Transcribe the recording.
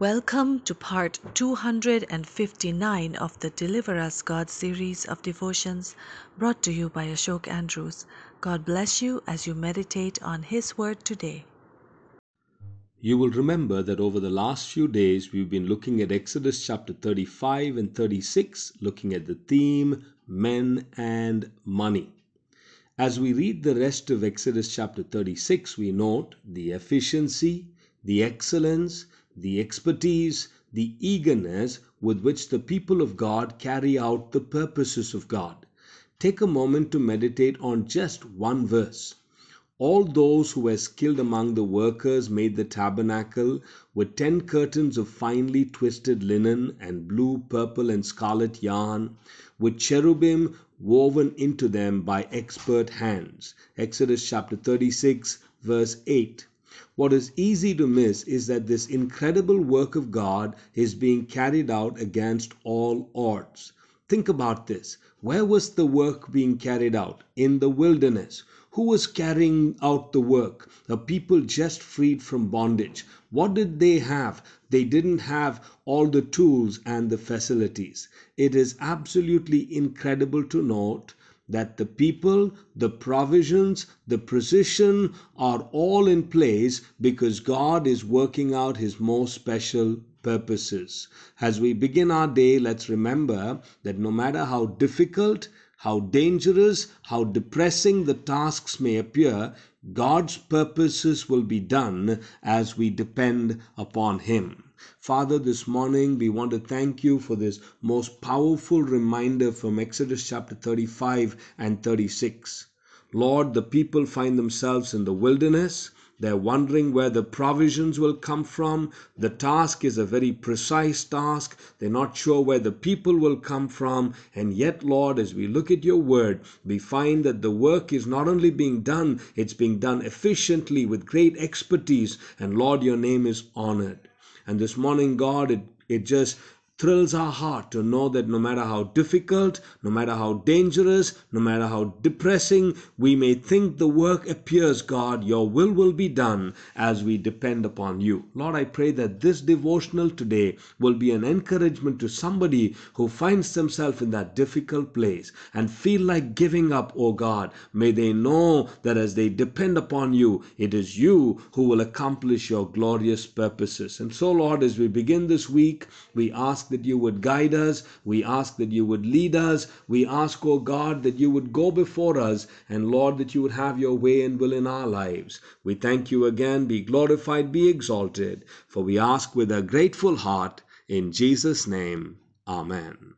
Welcome to part 259 of the Deliver Us God series of devotions brought to you by Ashok Andrews. God bless you as you meditate on His Word today. You will remember that over the last few days we've been looking at Exodus chapter 35 and 36, looking at the theme men and money. As we read the rest of Exodus chapter 36, we note the efficiency, the excellence, the expertise, the eagerness with which the people of God carry out the purposes of God. Take a moment to meditate on just one verse. All those who were skilled among the workers made the tabernacle with ten curtains of finely twisted linen and blue, purple, and scarlet yarn, with cherubim woven into them by expert hands. Exodus chapter 36, verse 8. What is easy to miss is that this incredible work of God is being carried out against all odds. Think about this. Where was the work being carried out? In the wilderness. Who was carrying out the work? A people just freed from bondage. What did they have? They didn't have all the tools and the facilities. It is absolutely incredible to note that the people, the provisions, the precision are all in place because God is working out his most special purposes. As we begin our day, let's remember that no matter how difficult, how dangerous, how depressing the tasks may appear, God's purposes will be done as we depend upon Him. Father, this morning we want to thank you for this most powerful reminder from Exodus chapter 35 and 36. Lord, the people find themselves in the wilderness. They're wondering where the provisions will come from. The task is a very precise task. They're not sure where the people will come from. And yet, Lord, as we look at your word, we find that the work is not only being done, it's being done efficiently with great expertise. And Lord, your name is honored. And this morning, God, it, it just thrills our heart to know that no matter how difficult, no matter how dangerous, no matter how depressing we may think the work appears, God, your will will be done as we depend upon you. Lord, I pray that this devotional today will be an encouragement to somebody who finds themselves in that difficult place and feel like giving up, oh God. May they know that as they depend upon you, it is you who will accomplish your glorious purposes. And so, Lord, as we begin this week, we ask that you would guide us. We ask that you would lead us. We ask, O God, that you would go before us. And Lord, that you would have your way and will in our lives. We thank you again. Be glorified, be exalted. For we ask with a grateful heart. In Jesus' name, Amen.